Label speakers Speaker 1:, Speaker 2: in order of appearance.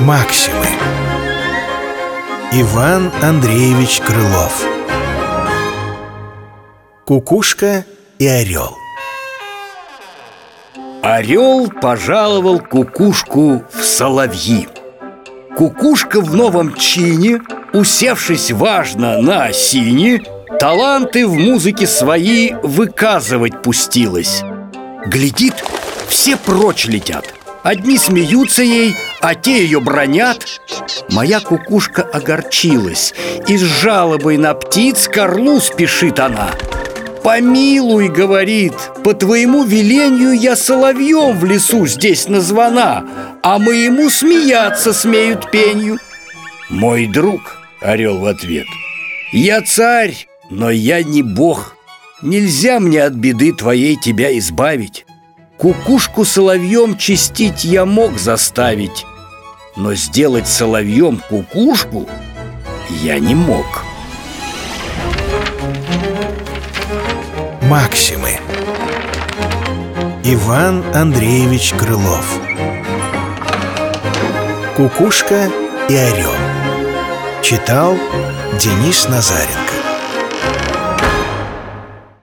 Speaker 1: Максимы. Иван Андреевич Крылов. Кукушка и орел.
Speaker 2: Орел пожаловал кукушку в соловьи. Кукушка в новом чине, усевшись важно на осине Таланты в музыке свои выказывать пустилась Глядит, все прочь летят. Одни смеются ей, а те ее бронят. Моя кукушка огорчилась И с жалобой на птиц к орлу спешит она. «Помилуй, — говорит, — по твоему велению я соловьем в лесу здесь названа, а моему смеяться смеют пенью». «Мой друг, — орел в ответ, — я царь, но я не бог. Нельзя мне от беды твоей тебя избавить. Кукушку соловьем чистить я мог заставить, но сделать соловьем кукушку я не мог».
Speaker 1: Максимы Иван Андреевич Крылов Кукушка и орел Читал Денис Назаренко